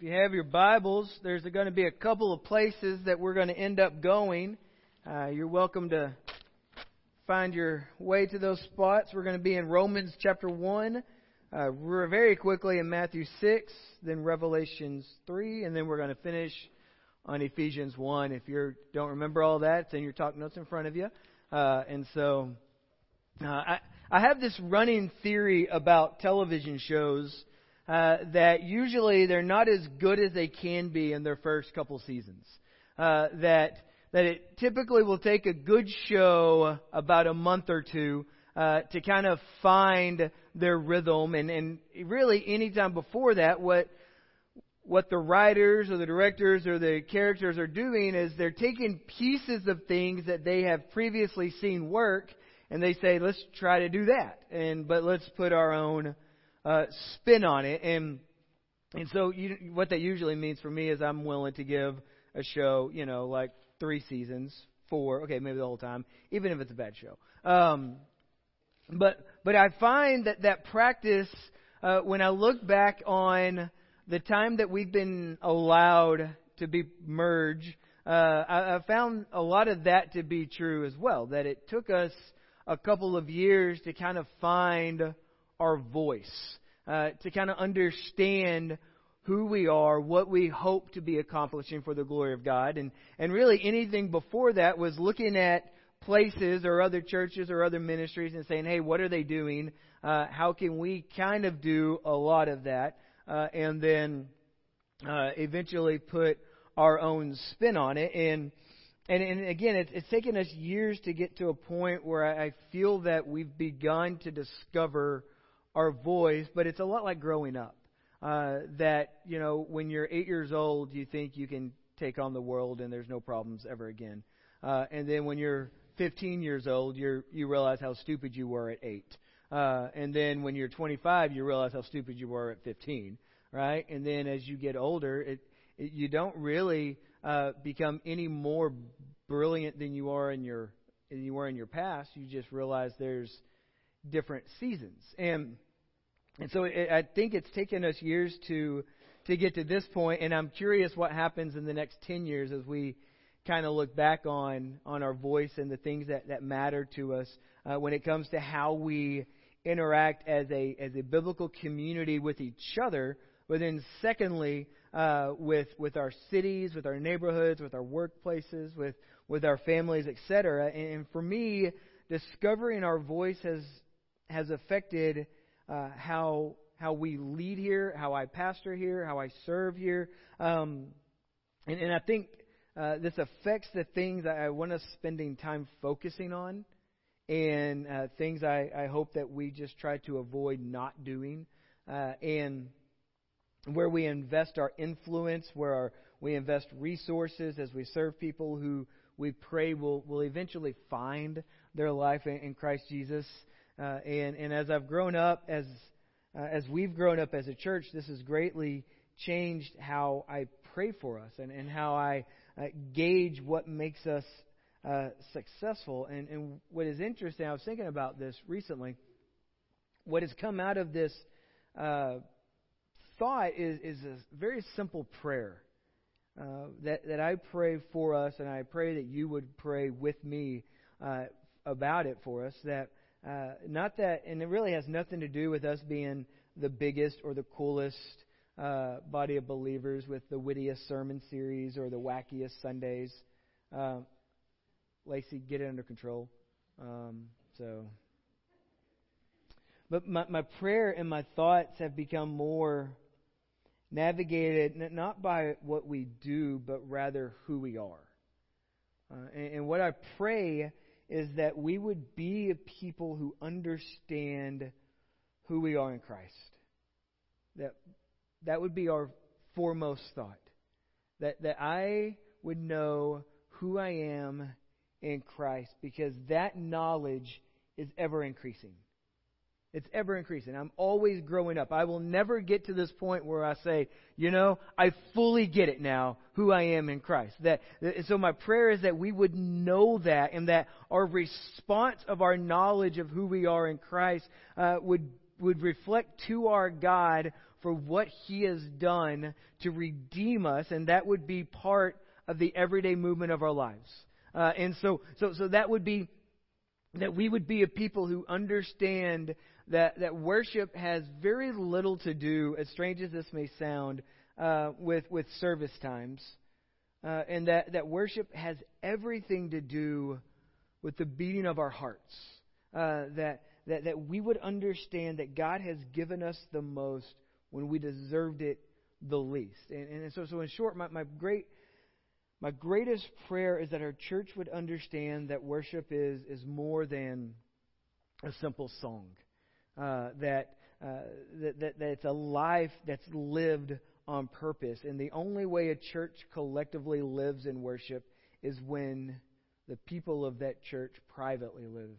If you have your Bibles, there's going to be a couple of places that we're going to end up going. Uh, you're welcome to find your way to those spots. We're going to be in Romans chapter 1. Uh, we're very quickly in Matthew 6, then Revelations 3, and then we're going to finish on Ephesians 1. If you don't remember all that, it's in your talk notes in front of you. Uh, and so uh, I, I have this running theory about television shows uh, that usually they're not as good as they can be in their first couple seasons. Uh, that that it typically will take a good show about a month or two uh, to kind of find their rhythm, and and really any time before that, what what the writers or the directors or the characters are doing is they're taking pieces of things that they have previously seen work and they say let's try to do that and but let's put our own uh, spin on it. And and so you, what that usually means for me is I'm willing to give a show, you know, like three seasons, four, okay, maybe the whole time, even if it's a bad show. Um, but but I find that that practice uh, when I look back on the time that we've been allowed to be merged, uh, I, I found a lot of that to be true as well. That it took us a couple of years to kind of find our voice, uh, to kind of understand who we are, what we hope to be accomplishing for the glory of God. And, and really anything before that was looking at places or other churches or other ministries and saying, hey, what are they doing? Uh, how can we kind of do a lot of that? Uh, and then uh, eventually put our own spin on it. And and, and again, it's, it's taken us years to get to a point where I, I feel that we've begun to discover our voice, but it's a lot like growing up. Uh, that, you know, when you're eight years old, you think you can take on the world and there's no problems ever again. Uh, and then when you're 15 years old, you you realize how stupid you were at eight. Uh, and then when you're 25, you realize how stupid you were at 15, right? And then as you get older, it, it you don't really uh, become any more brilliant than you are in your than you were in your past. You just realize there's different seasons. And and so it, I think it's taken us years to to get to this point, and I'm curious what happens in the next 10 years as we kind of look back on on our voice and the things that that matter to us uh, when it comes to how we interact as a as a biblical community with each other, but then secondly uh, with with our cities, with our neighborhoods, with our workplaces, with with our families, etc. And, and for me, discovering our voice has has affected uh, how how we lead here, how I pastor here, how I serve here, um, and, and I think uh, this affects the things I, want us spending time focusing on, and uh, things I, I hope that we just try to avoid not doing, uh, and where we invest our influence, where our, we invest resources as we serve people who we pray will will eventually find their life in, in Christ Jesus. Uh, and, and as I've grown up, as, uh, as we've grown up as a church, this has greatly changed how I pray for us and, and how I uh, gauge what makes us uh, successful. And, and what is interesting, I was thinking about this recently. What has come out of this uh, thought is, is a very simple prayer uh, that, that I pray for us, and I pray that you would pray with me about it for us. That uh, not that, and it really has nothing to do with us being the biggest or the coolest uh, body of believers with the wittiest sermon series or the wackiest Sundays. Uh, Lacey, get it under control. Um, so, but my, my prayer and my thoughts have become more navigated not by what we do, but rather who we are. Uh, and, and what I pray is that we would be a people who understand who we are in Christ. That that would be our foremost thought. That that I would know who I am in Christ because that knowledge is ever increasing. It's ever increasing. I'm always growing up. I will never get to this point where I say, you know, I fully get it now who I am in Christ. That, so my prayer is that we would know that and that our response of our knowledge of who we are in Christ uh, would would reflect to our God for what He has done to redeem us, and that would be part of the everyday movement of our lives. Uh, and so, so, so that would be that we would be a people who understand that, that worship has very little to do, as strange as this may sound, uh, with, with service times. Uh, and that, that worship has everything to do with the beating of our hearts. Uh, that, that, that we would understand that God has given us the most when we deserved it the least. And, and so, so in short, my, my great my greatest prayer is that our church would understand that worship is, is more than a simple song. Uh, that, uh, that, that, that it's a life that's lived on purpose. And the only way a church collectively lives in worship is when the people of that church privately live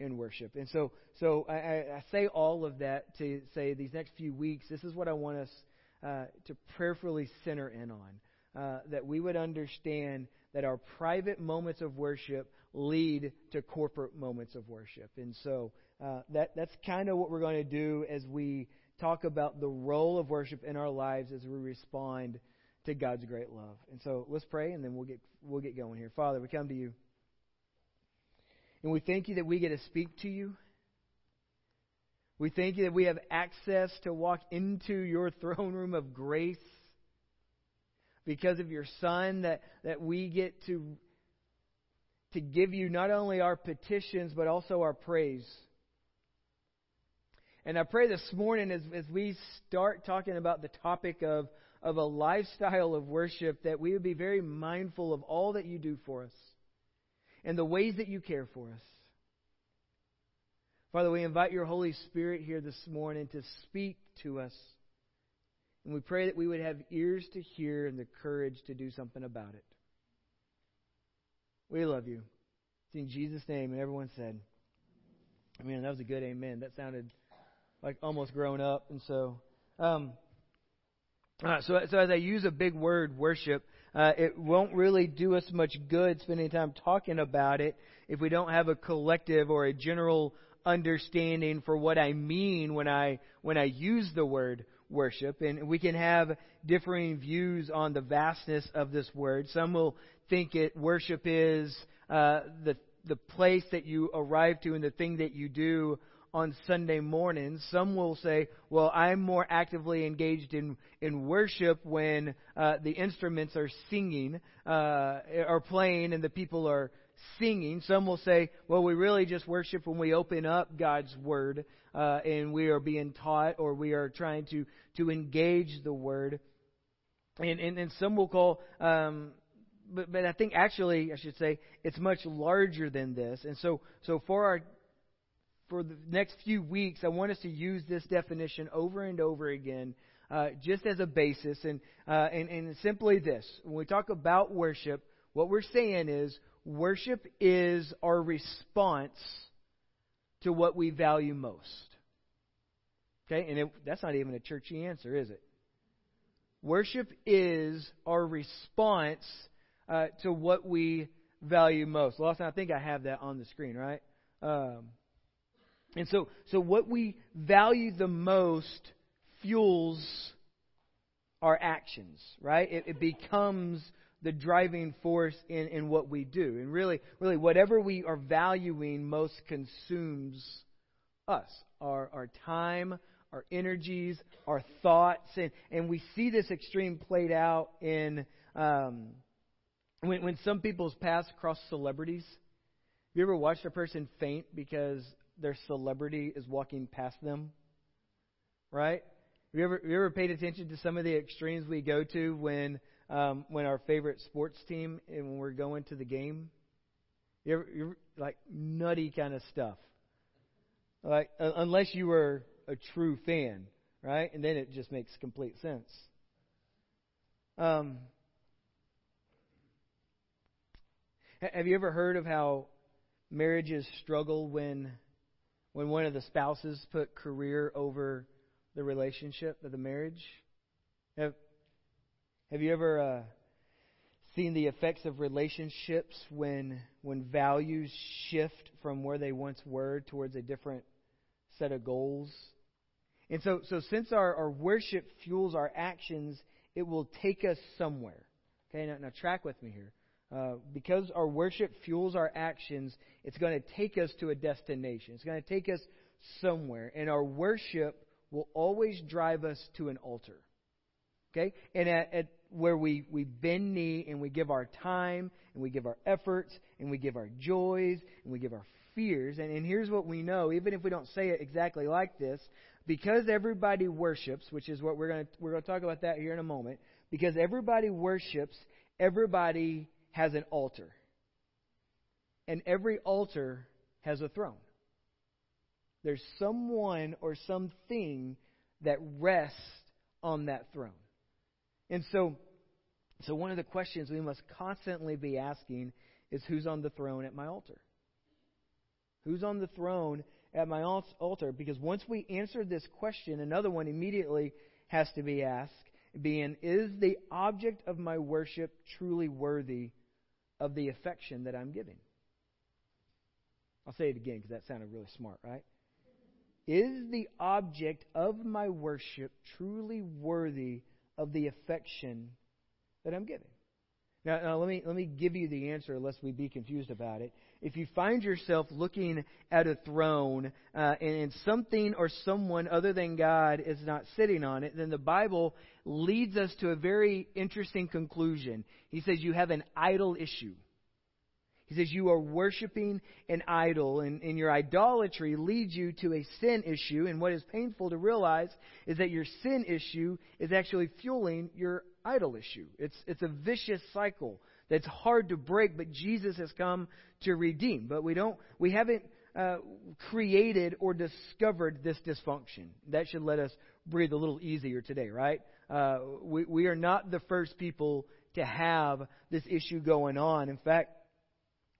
in worship. And so, so I, I say all of that to say these next few weeks, this is what I want us uh, to prayerfully center in on uh, that we would understand that our private moments of worship lead to corporate moments of worship. And so uh, that, that's kind of what we're going to do as we talk about the role of worship in our lives as we respond to God's great love. And so let's pray and then we'll get, we'll get going here. Father, we come to you. And we thank you that we get to speak to you. We thank you that we have access to walk into your throne room of grace because of your Son that, that we get to, to give you not only our petitions, but also our praise. And I pray this morning as, as we start talking about the topic of, of a lifestyle of worship, that we would be very mindful of all that you do for us and the ways that you care for us. Father, we invite your Holy Spirit here this morning to speak to us. And we pray that we would have ears to hear and the courage to do something about it. We love you. It's in Jesus' name. And everyone said, I mean, that was a good amen. That sounded like almost grown up. And so, um, uh, so, so as I use a big word, worship, uh, it won't really do us much good spending time talking about it if we don't have a collective or a general understanding for what I mean when I when I use the word worship. And we can have differing views on the vastness of this word. Some will think it worship is uh, the the place that you arrive to and the thing that you do on Sunday mornings. Some will say, well, I'm more actively engaged in, in worship when uh, the instruments are singing, uh, are playing, and the people are singing. Some will say, well, we really just worship when we open up God's Word uh, and we are being taught or we are trying to, to engage the Word. And, and, and some will call, um, but, but I think actually, I should say, it's much larger than this. And so, so for our for the next few weeks, I want us to use this definition over and over again, uh, just as a basis, and, uh, and and simply this: when we talk about worship, what we're saying is worship is our response to what we value most. Okay? And it, that's not even a churchy answer, is it? Worship is our response uh, to what we value most. Lawson, I think I have that on the screen, right? Um, and so, so what we value the most fuels our actions, right? It, it becomes the driving force in, in what we do. And really, really, whatever we are valuing most consumes us our, our time, our energies, our thoughts. And, and we see this extreme played out in um, when, when some people's paths cross celebrities. Have you ever watched a person faint because their celebrity is walking past them? Right? Have you ever, have you ever paid attention to some of the extremes we go to when um, when our favorite sports team and when we're going to the game. You ever, you're like nutty kind of stuff. Like uh, unless you were a true fan, right? And then it just makes complete sense. Um, have you ever heard of how marriages struggle when when one of the spouses put career over the relationship of the marriage? Have have you ever uh, seen the effects of relationships when when values shift from where they once were towards a different set of goals? And so, so since our, our worship fuels our actions, it will take us somewhere. Okay, now, now track with me here. Uh, because our worship fuels our actions, it's going to take us to a destination. It's going to take us somewhere. And our worship will always drive us to an altar. Okay? And at, at where we, we bend knee and we give our time and we give our efforts and we give our joys and we give our fears. And, and here's what we know, even if we don't say it exactly like this, because everybody worships, which is what we're going to we're going to talk about that here in a moment. Because everybody worships, everybody has an altar, and every altar has a throne. There's someone or something that rests on that throne. And so, so one of the questions we must constantly be asking is who's on the throne at my altar? Who's on the throne at my altar? Because once we answer this question, another one immediately has to be asked, being, is the object of my worship truly worthy of the affection that I'm giving? I'll say it again because that sounded really smart, right? Is the object of my worship truly worthy of the affection that I'm giving? Now, now, let me let me give you the answer, lest we be confused about it. If you find yourself looking at a throne uh, and something or someone other than God is not sitting on it, then the Bible leads us to a very interesting conclusion. He says you have an idol issue. He says you are worshiping an idol, and, and your idolatry leads you to a sin issue. And what is painful to realize is that your sin issue is actually fueling your idol issue. It's, it's a vicious cycle that's hard to break, but Jesus has come to redeem. But we don't, we haven't uh, created or discovered this dysfunction. That should let us breathe a little easier today, right? Uh, we, we are not the first people to have this issue going on. In fact,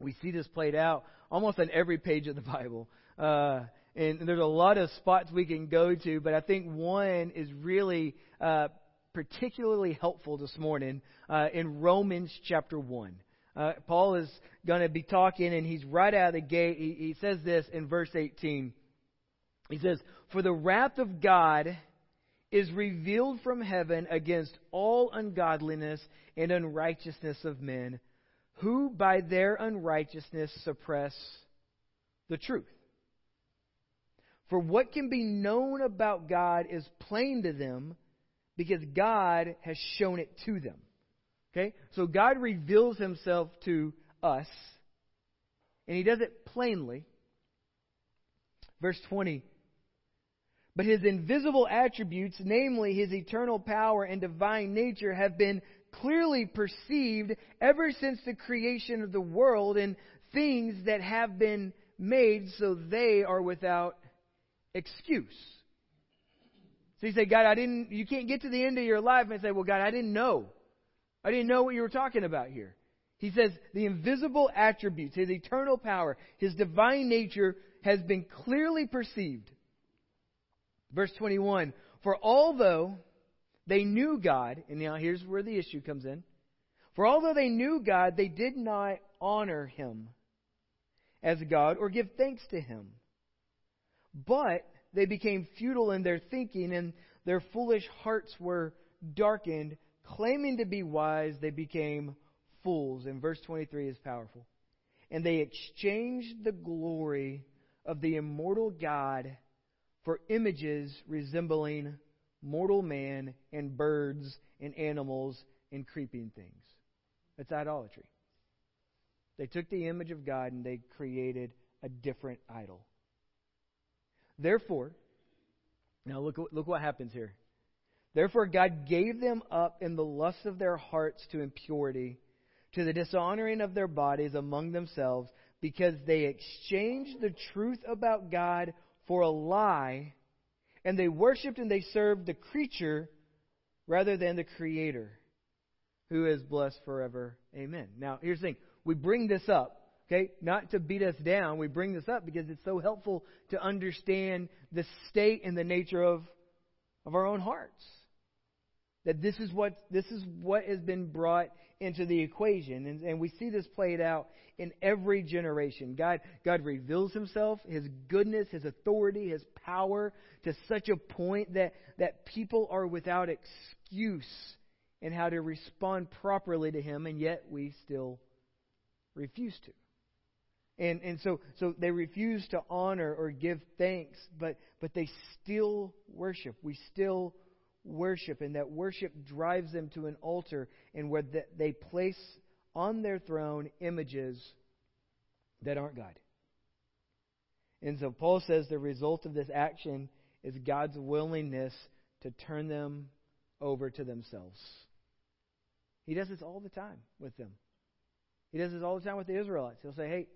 we see this played out almost on every page of the Bible. Uh, and there's a lot of spots we can go to, but I think one is really uh, particularly helpful this morning uh, in Romans chapter 1. Uh, Paul is going to be talking, and he's right out of the gate. He, he says this in verse 18. He says, For the wrath of God is revealed from heaven against all ungodliness and unrighteousness of men who by their unrighteousness suppress the truth. For what can be known about God is plain to them because God has shown it to them. Okay? So God reveals himself to us, and he does it plainly. Verse 20. But his invisible attributes, namely his eternal power and divine nature, have been clearly perceived ever since the creation of the world and things that have been made so they are without excuse. So you say, God, I didn't, you can't get to the end of your life and say, well, God, I didn't know. I didn't know what you were talking about here. He says, the invisible attributes, His eternal power, His divine nature has been clearly perceived. Verse 21, for although they knew God, and now here's where the issue comes in. For although they knew God, they did not honor him as God or give thanks to him. But they became futile in their thinking, and their foolish hearts were darkened. Claiming to be wise, they became fools. And verse 23 is powerful. And they exchanged the glory of the immortal God for images resembling mortal man and birds and animals and creeping things. That's idolatry. They took the image of God and they created a different idol. Therefore, now look, look what happens here. Therefore, God gave them up in the lust of their hearts to impurity, to the dishonoring of their bodies among themselves, because they exchanged the truth about God for a lie and they worshiped and they served the creature rather than the creator who is blessed forever. Amen. Now, here's the thing. We bring this up, okay? Not to beat us down. We bring this up because it's so helpful to understand the state and the nature of, of our own hearts. That this is what this is what has been brought into the equation. And, and we see this played out in every generation. God, God reveals himself, his goodness, his authority, his power to such a point that, that people are without excuse in how to respond properly to him, and yet we still refuse to. And, and so, so they refuse to honor or give thanks, but, but they still worship. We still worship, and that worship drives them to an altar and where they place on their throne images that aren't God. And so Paul says the result of this action is God's willingness to turn them over to themselves. He does this all the time with them. He does this all the time with the Israelites. He'll say, Hey,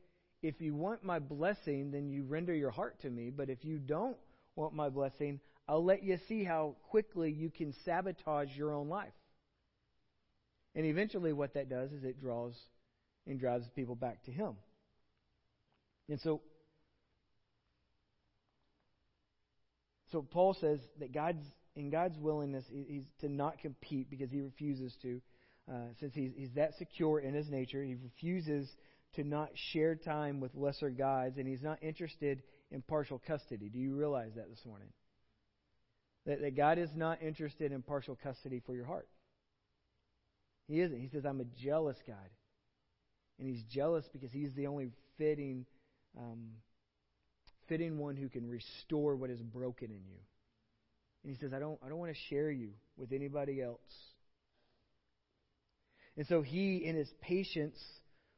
if you want my blessing, then you render your heart to me. But if you don't want my blessing, I'll let you see how quickly you can sabotage your own life. And eventually, what that does is it draws and drives people back to Him. And so, so Paul says that God's in God's willingness, he's to not compete because he refuses to, uh, since he's he's that secure in his nature. He refuses to not share time with lesser gods, and he's not interested in partial custody. Do you realize that this morning? That, that God is not interested in partial custody for your heart. He isn't. He says, I'm a jealous God. And he's jealous because he's the only fitting, um, fitting one who can restore what is broken in you. And he says, I don't, I don't want to share you with anybody else. And so he, in his patience,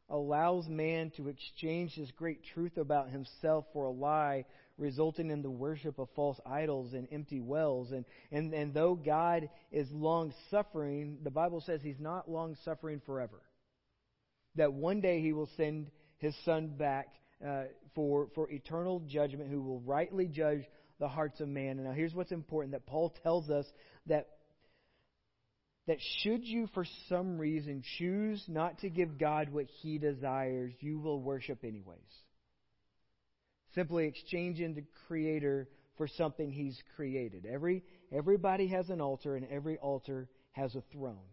allows man to exchange this great truth about himself for a lie, resulting in the worship of false idols and empty wells. And, and, and though God is long suffering, the Bible says he's not long suffering forever. That one day he will send his son back uh, for, for eternal judgment, who will rightly judge the hearts of man. And now here's what's important that Paul tells us that that should you for some reason choose not to give God what he desires, you will worship anyways. Simply exchanging the creator for something he's created. Every everybody has an altar and every altar has a throne.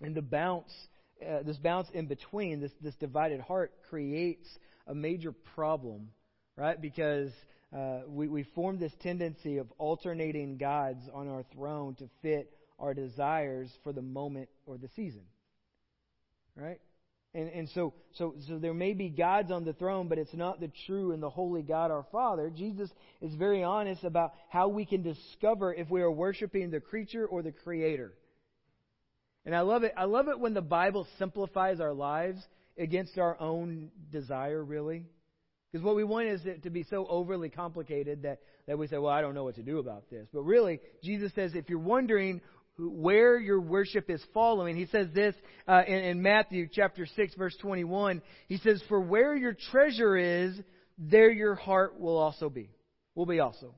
And the bounce uh, this bounce in between, this this divided heart creates a major problem, right? Because uh, we, we form this tendency of alternating gods on our throne to fit our desires for the moment or the season. Right? And, and so, so, so there may be gods on the throne, but it's not the true and the holy God our Father. Jesus is very honest about how we can discover if we are worshiping the creature or the Creator. And I love it. I love it when the Bible simplifies our lives against our own desire, really. Because what we want is it to be so overly complicated that, that we say, well, I don't know what to do about this. But really, Jesus says if you're wondering where your worship is following. He says this uh, in, in Matthew chapter 6, verse 21. He says, For where your treasure is, there your heart will also be. Will be also.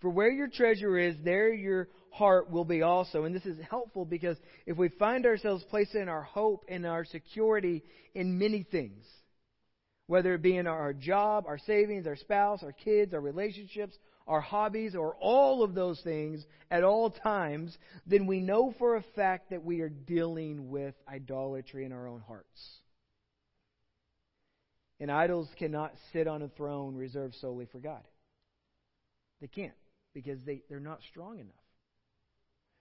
For where your treasure is, there your heart will be also. And this is helpful because if we find ourselves placing our hope and our security in many things, whether it be in our job, our savings, our spouse, our kids, our relationships, our hobbies, or all of those things at all times, then we know for a fact that we are dealing with idolatry in our own hearts. And idols cannot sit on a throne reserved solely for God. They can't because they, they're not strong enough.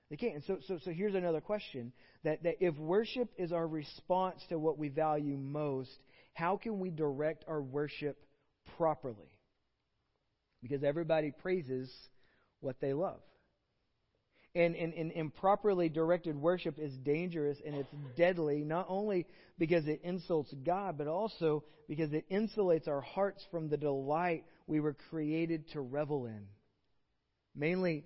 They can't. And so, so, so here's another question that, that if worship is our response to what we value most, how can we direct our worship properly? Because everybody praises what they love. And, and, and improperly directed worship is dangerous and it's deadly, not only because it insults God, but also because it insulates our hearts from the delight we were created to revel in. Mainly,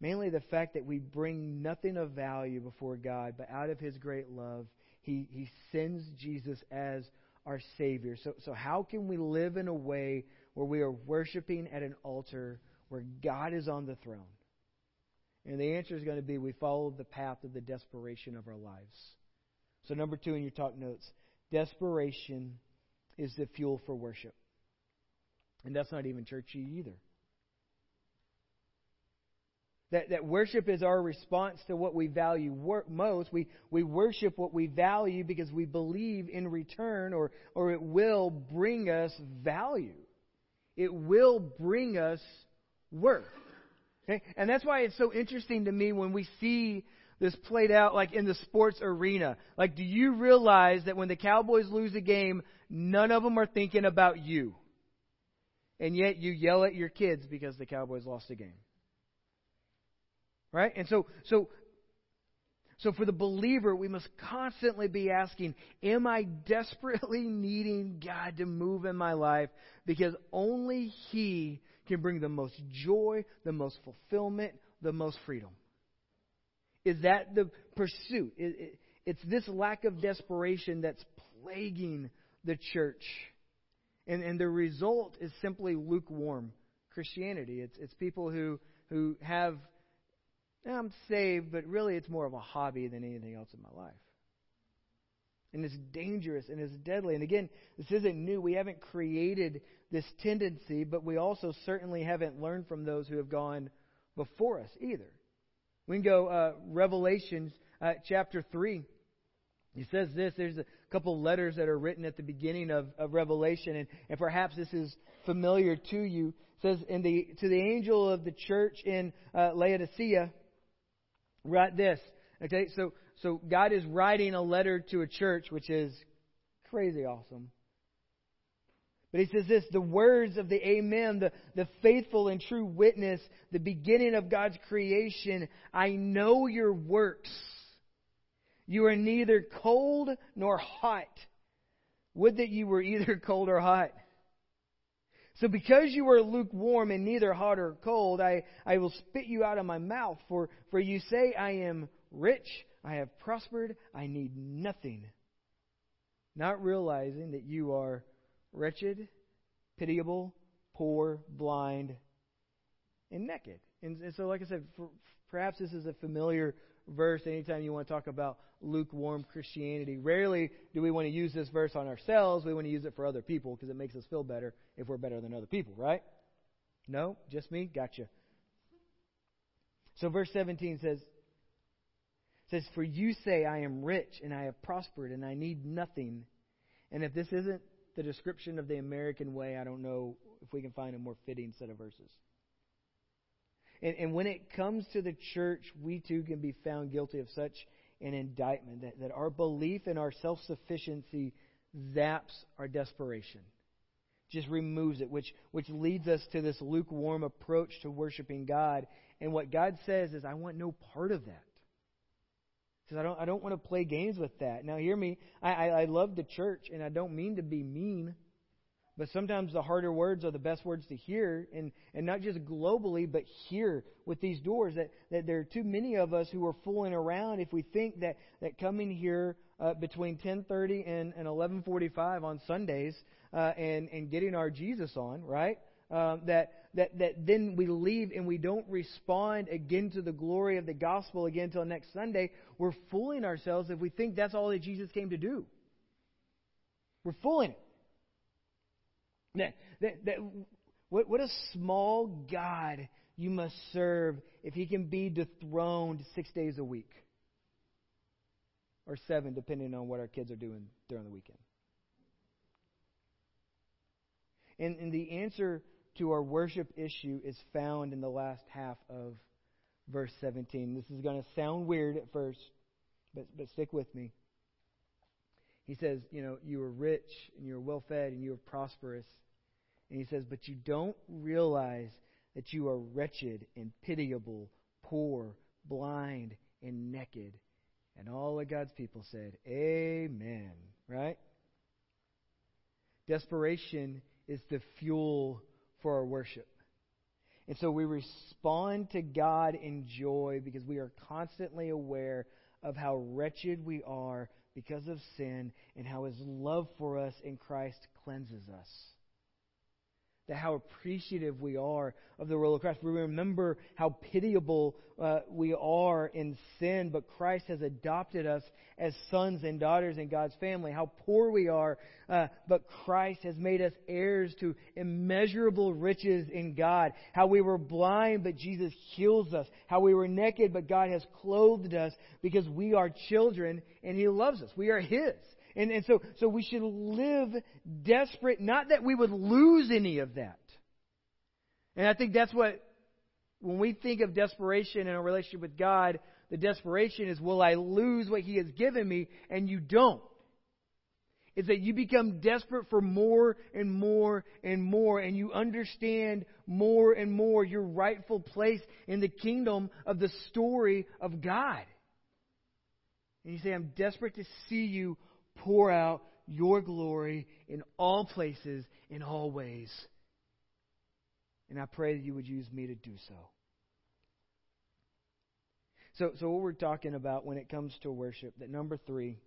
mainly the fact that we bring nothing of value before God, but out of His great love, He, he sends Jesus as our Savior. So, so how can we live in a way where we are worshiping at an altar where God is on the throne? And the answer is going to be we follow the path of the desperation of our lives. So, number two in your talk notes desperation is the fuel for worship. And that's not even churchy either. That, that worship is our response to what we value wor- most. We, we worship what we value because we believe in return or, or it will bring us value. It will bring us worth. Okay? And that's why it's so interesting to me when we see this played out like in the sports arena. Like, do you realize that when the Cowboys lose a game, none of them are thinking about you? And yet you yell at your kids because the Cowboys lost a game. Right? And so, so, so for the believer, we must constantly be asking, am I desperately needing God to move in my life? Because only He can bring the most joy, the most fulfillment, the most freedom. Is that the pursuit? It's this lack of desperation that's plaguing the church. And, and the result is simply lukewarm Christianity. It's, it's people who, who have I'm saved, but really it's more of a hobby than anything else in my life. And it's dangerous and it's deadly. And again, this isn't new. We haven't created this tendency, but we also certainly haven't learned from those who have gone before us either. We can go uh, Revelations uh, chapter 3. He says this. There's a couple letters that are written at the beginning of, of Revelation, and, and perhaps this is familiar to you. It says, in the, To the angel of the church in uh, Laodicea, write this. Okay, so so God is writing a letter to a church, which is crazy awesome. But he says this the words of the Amen, the, the faithful and true witness, the beginning of God's creation. I know your works. You are neither cold nor hot. Would that you were either cold or hot. So because you are lukewarm and neither hot or cold, I, I will spit you out of my mouth. For, for you say, I am rich, I have prospered, I need nothing. Not realizing that you are wretched, pitiable, poor, blind, and naked. And, and so, like I said, for, perhaps this is a familiar verse anytime you want to talk about lukewarm Christianity. Rarely do we want to use this verse on ourselves. We want to use it for other people because it makes us feel better if we're better than other people, right? No? Just me? Gotcha. So verse 17 says, says, For you say, I am rich and I have prospered and I need nothing. And if this isn't the description of the American way, I don't know if we can find a more fitting set of verses. And, and when it comes to the church, we too can be found guilty of such an indictment that, that our belief in our self sufficiency zaps our desperation, just removes it, which, which leads us to this lukewarm approach to worshiping God. And what God says is, I want no part of that. Because I don't, I don't want to play games with that. Now, hear me. I, I, I love the church, and I don't mean to be mean. But sometimes the harder words are the best words to hear, and, and not just globally, but here with these doors. That, that there are too many of us who are fooling around if we think that, that coming here uh, between 10:30 and, and 11:45 on Sundays uh, and and getting our Jesus on, right? Um, that that that then we leave and we don't respond again to the glory of the gospel again until next Sunday. We're fooling ourselves if we think that's all that Jesus came to do. We're fooling it. That, that, that, what, what a small God you must serve if he can be dethroned six days a week. Or seven, depending on what our kids are doing during the weekend. And, and the answer to our worship issue is found in the last half of verse 17. This is going to sound weird at first, but, but stick with me. He says, you know, you are rich and you're well fed and you are prosperous. And he says, but you don't realize that you are wretched and pitiable, poor, blind, and naked. And all of God's people said, Amen. Right? Desperation is the fuel for our worship. And so we respond to God in joy because we are constantly aware of how wretched we are because of sin and how his love for us in Christ cleanses us. That how appreciative we are of the role of Christ. We remember how pitiable uh, we are in sin, but Christ has adopted us as sons and daughters in God's family. How poor we are, uh, but Christ has made us heirs to immeasurable riches in God. How we were blind, but Jesus heals us. How we were naked, but God has clothed us because we are children and He loves us. We are His. And, and so, so we should live desperate, not that we would lose any of that. And I think that's what, when we think of desperation in a relationship with God, the desperation is, will I lose what He has given me? And you don't. It's that you become desperate for more and more and more, and you understand more and more your rightful place in the kingdom of the story of God. And you say, I'm desperate to see you pour out your glory in all places, in all ways. And I pray that you would use me to do so. So, so what we're talking about when it comes to worship, that number three,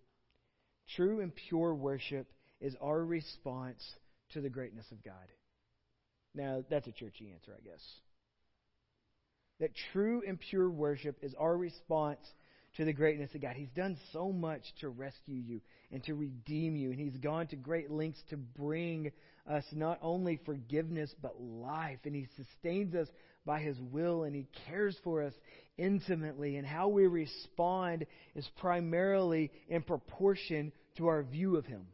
true and pure worship is our response to the greatness of God. Now, that's a churchy answer, I guess. That true and pure worship is our response to the greatness of God. He's done so much to rescue you and to redeem you, and He's gone to great lengths to bring us not only forgiveness but life, and He sustains us by His will, and He cares for us intimately. And how we respond is primarily in proportion to our view of Him.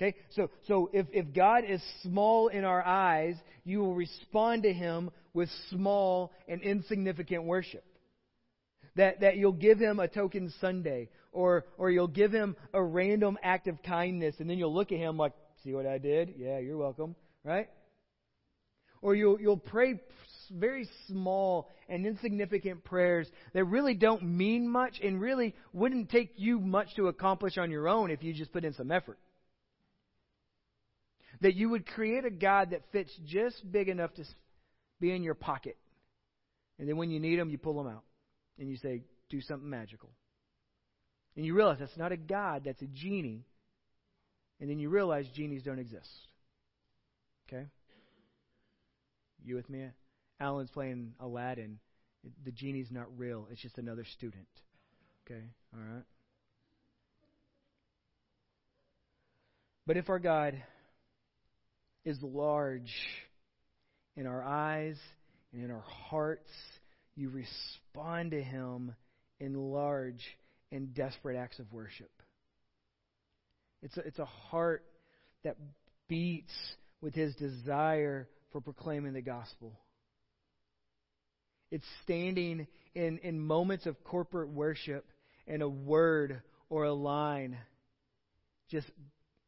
Okay? So, so if, if God is small in our eyes, you will respond to Him with small and insignificant worship. That, that you'll give him a token Sunday, or, or you'll give him a random act of kindness, and then you'll look at him like, see what I did? Yeah, you're welcome, right? Or you'll, you'll pray very small and insignificant prayers that really don't mean much and really wouldn't take you much to accomplish on your own if you just put in some effort. That you would create a God that fits just big enough to be in your pocket. And then when you need him, you pull him out and you say, do something magical. And you realize that's not a God, that's a genie. And then you realize genies don't exist. Okay? You with me? Alan's playing Aladdin. The genie's not real, it's just another student. Okay? All right? But if our God is large in our eyes and in our hearts you respond to Him in large and desperate acts of worship. It's a, it's a heart that beats with His desire for proclaiming the gospel. It's standing in, in moments of corporate worship and a word or a line just,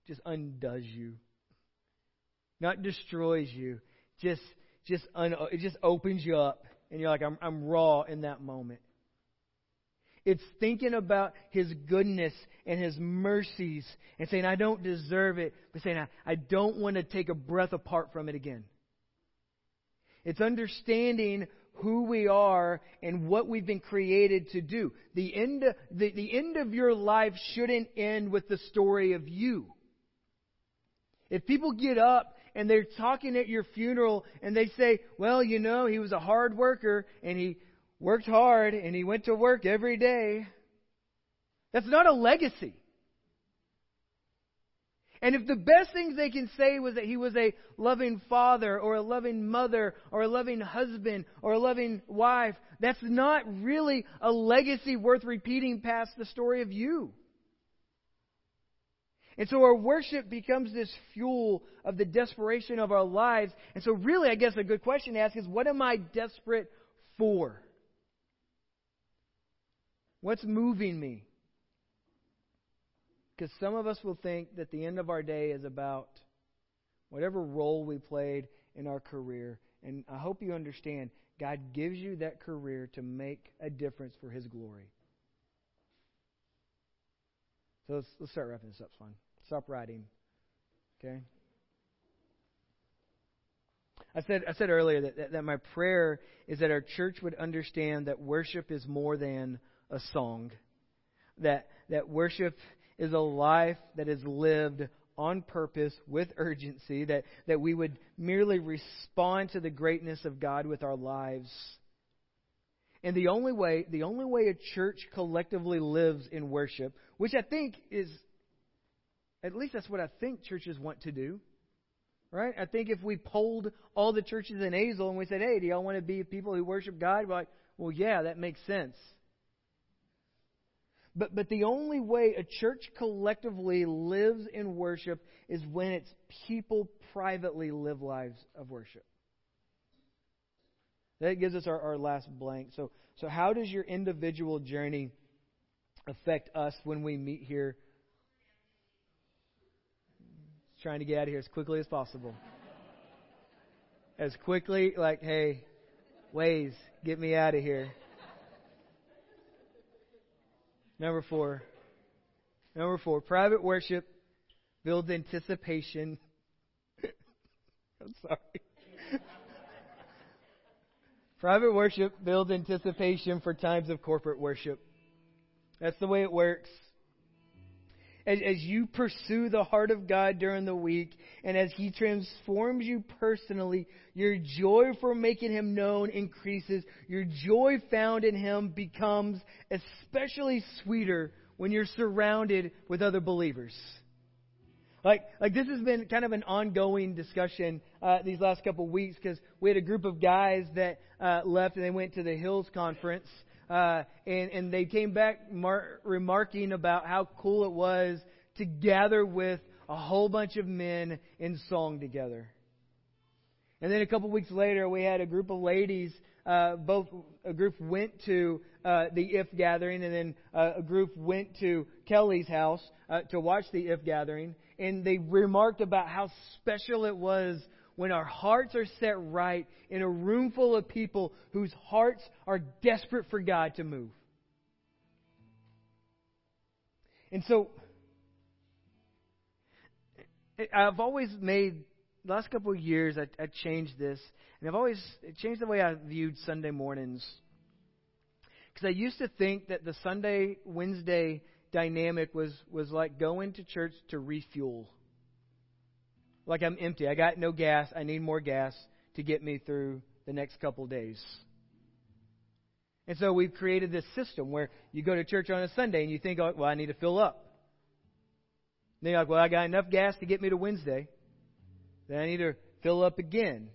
just undoes you. Not destroys you, just, just, un, it just opens you up and you're like, I'm, I'm raw in that moment. It's thinking about His goodness and His mercies and saying, I don't deserve it, but saying, I, I don't want to take a breath apart from it again. It's understanding who we are and what we've been created to do. The end, the, the end of your life shouldn't end with the story of you. If people get up and they're talking at your funeral and they say, well, you know, he was a hard worker and he worked hard and he went to work every day. That's not a legacy. And if the best things they can say was that he was a loving father or a loving mother or a loving husband or a loving wife, that's not really a legacy worth repeating past the story of you. And so our worship becomes this fuel of the desperation of our lives. And so, really, I guess a good question to ask is what am I desperate for? What's moving me? Because some of us will think that the end of our day is about whatever role we played in our career. And I hope you understand God gives you that career to make a difference for His glory. So let's, let's start wrapping this up, fine. Stop writing. Okay? I said, I said earlier that, that, that my prayer is that our church would understand that worship is more than a song. That, that worship is a life that is lived on purpose with urgency, that, that we would merely respond to the greatness of God with our lives. And the only way, the only way a church collectively lives in worship, which I think is, at least that's what I think churches want to do, right? I think if we polled all the churches in Azle and we said, hey, do y'all want to be people who worship God? We're like, well, yeah, that makes sense. But, but the only way a church collectively lives in worship is when its people privately live lives of worship. That gives us our, our last blank. So, so, how does your individual journey affect us when we meet here? Trying to get out of here as quickly as possible. As quickly, like, hey, Waze, get me out of here. Number four. Number four, private worship builds anticipation. I'm sorry. Private worship builds anticipation for times of corporate worship. That's the way it works as, as you pursue the heart of God during the week, and as He transforms you personally, your joy for making Him known increases. Your joy found in Him becomes especially sweeter when you're surrounded with other believers. Like, like this has been kind of an ongoing discussion uh, these last couple of weeks because we had a group of guys that uh, left and they went to the Hills Conference uh, and, and they came back mar- remarking about how cool it was to gather with a whole bunch of men in song together. And then a couple of weeks later, we had a group of ladies. Uh, both a group went to uh, the If gathering, and then uh, a group went to Kelly's house uh, to watch the If gathering. And they remarked about how special it was when our hearts are set right in a room full of people whose hearts are desperate for God to move. And so, I've always made, the last couple of years, I, I changed this, and I've always changed the way I viewed Sunday mornings. Because I used to think that the Sunday, Wednesday dynamic was, was like going to church to refuel like I'm empty. I got no gas. I need more gas to get me through the next couple days. And so we've created this system where you go to church on a Sunday and you think, oh, well, I need to fill up. then you're like, well, I got enough gas to get me to Wednesday. Then I need to fill up again.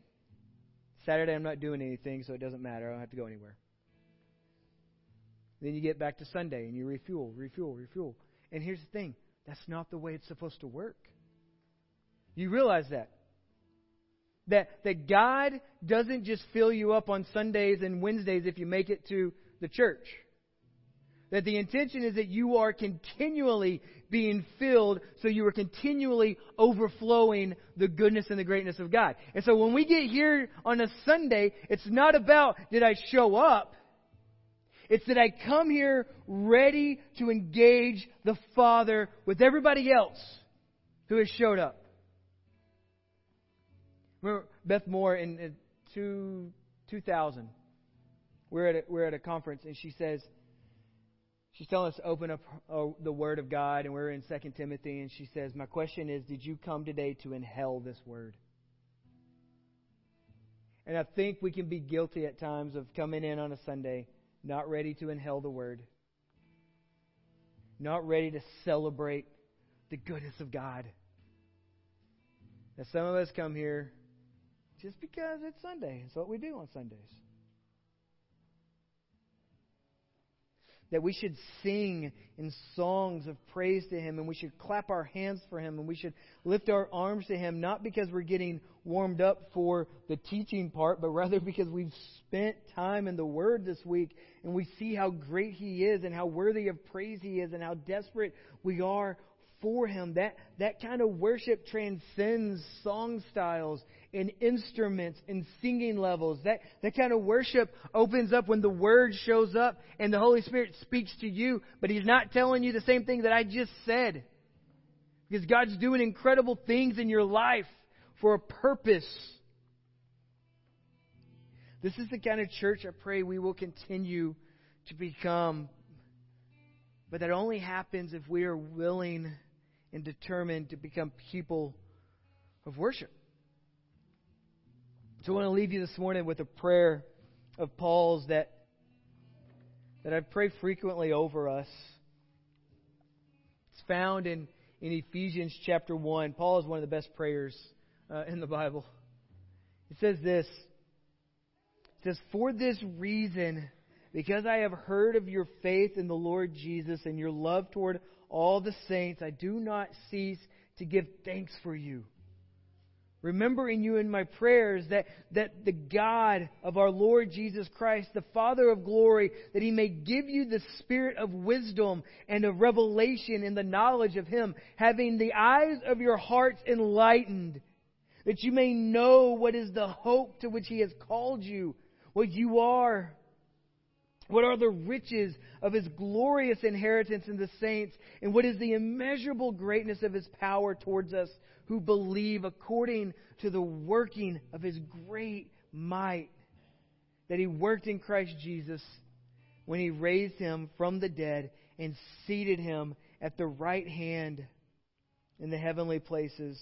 Saturday, I'm not doing anything, so it doesn't matter. I don't have to go anywhere. Then you get back to Sunday and you refuel, refuel, refuel. And here's the thing that's not the way it's supposed to work. You realize that? That, that God doesn't just fill you up on Sundays and Wednesdays if you make it to the church. That the intention is that you are continually being filled so you are continually overflowing the goodness and the greatness of God. And so when we get here on a Sunday, it's not about did I show up? It's that I come here ready to engage the Father with everybody else who has showed up. Remember Beth Moore in, in two, 2000. We're at, a, we're at a conference, and she says, she's telling us to open up uh, the Word of God, and we're in 2 Timothy, and she says, My question is, did you come today to inhale this Word? And I think we can be guilty at times of coming in on a Sunday not ready to inhale the Word, not ready to celebrate the goodness of God. That some of us come here just because it's Sunday. It's what we do on Sundays. That we should sing in songs of praise to Him, and we should clap our hands for Him, and we should lift our arms to Him, not because we're getting warmed up for the teaching part, but rather because we've spent time in the Word this week, and we see how great He is, and how worthy of praise He is, and how desperate we are for Him. That, that kind of worship transcends song styles and instruments and singing levels. That, that kind of worship opens up when the Word shows up and the Holy Spirit speaks to you, but He's not telling you the same thing that I just said. Because God's doing incredible things in your life for a purpose. This is the kind of church I pray we will continue to become. But that only happens if we are willing and determined to become people of worship. So I want to leave you this morning with a prayer of Paul's that that I pray frequently over us. It's found in, in Ephesians chapter 1. Paul is one of the best prayers uh, in the Bible. It says this. It says, For this reason, because I have heard of your faith in the Lord Jesus and your love toward all the saints, I do not cease to give thanks for you. Remembering you in my prayers that, that the God of our Lord Jesus Christ, the Father of glory, that he may give you the spirit of wisdom and of revelation in the knowledge of him, having the eyes of your hearts enlightened, that you may know what is the hope to which he has called you, what you are what are the riches of his glorious inheritance in the saints? And what is the immeasurable greatness of his power towards us who believe according to the working of his great might that he worked in Christ Jesus when he raised him from the dead and seated him at the right hand in the heavenly places?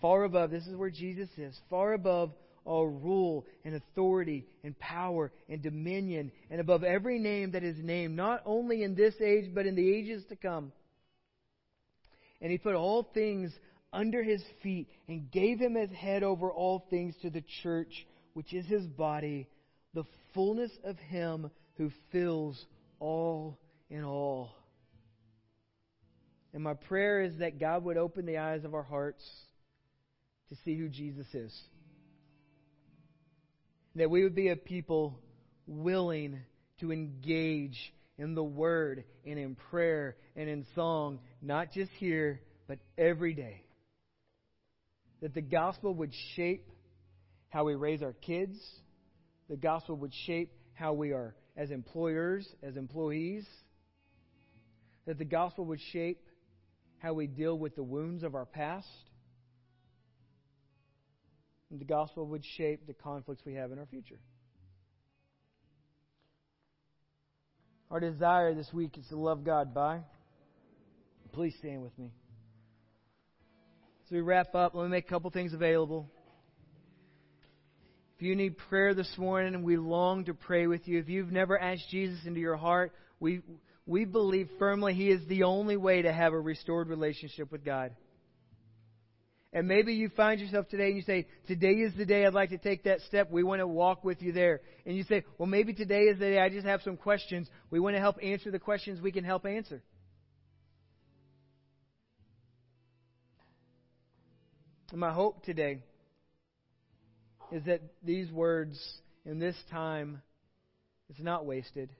Far above, this is where Jesus is, far above all rule and authority and power and dominion and above every name that is named, not only in this age, but in the ages to come. And he put all things under his feet and gave him as head over all things to the church, which is his body, the fullness of him who fills all in all. And my prayer is that God would open the eyes of our hearts to see who Jesus is. That we would be a people willing to engage in the Word and in prayer and in song, not just here, but every day. That the gospel would shape how we raise our kids, the gospel would shape how we are as employers, as employees, that the gospel would shape how we deal with the wounds of our past and the gospel would shape the conflicts we have in our future. Our desire this week is to love God by. Please stand with me. As we wrap up, let me make a couple things available. If you need prayer this morning, we long to pray with you. If you've never asked Jesus into your heart, we, we believe firmly He is the only way to have a restored relationship with God. And maybe you find yourself today and you say, Today is the day I'd like to take that step. We want to walk with you there. And you say, Well, maybe today is the day I just have some questions. We want to help answer the questions we can help answer. And my hope today is that these words in this time is not wasted.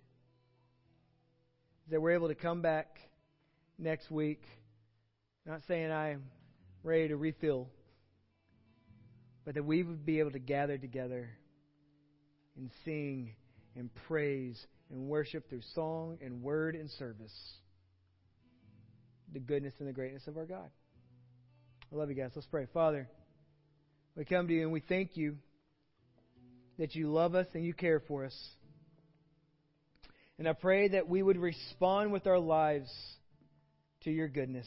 That we're able to come back next week. Not saying I ready to refill, but that we would be able to gather together and sing and praise and worship through song and word and service the goodness and the greatness of our God. I love you guys. Let's pray. Father, we come to you and we thank you that you love us and you care for us. And I pray that we would respond with our lives to your goodness.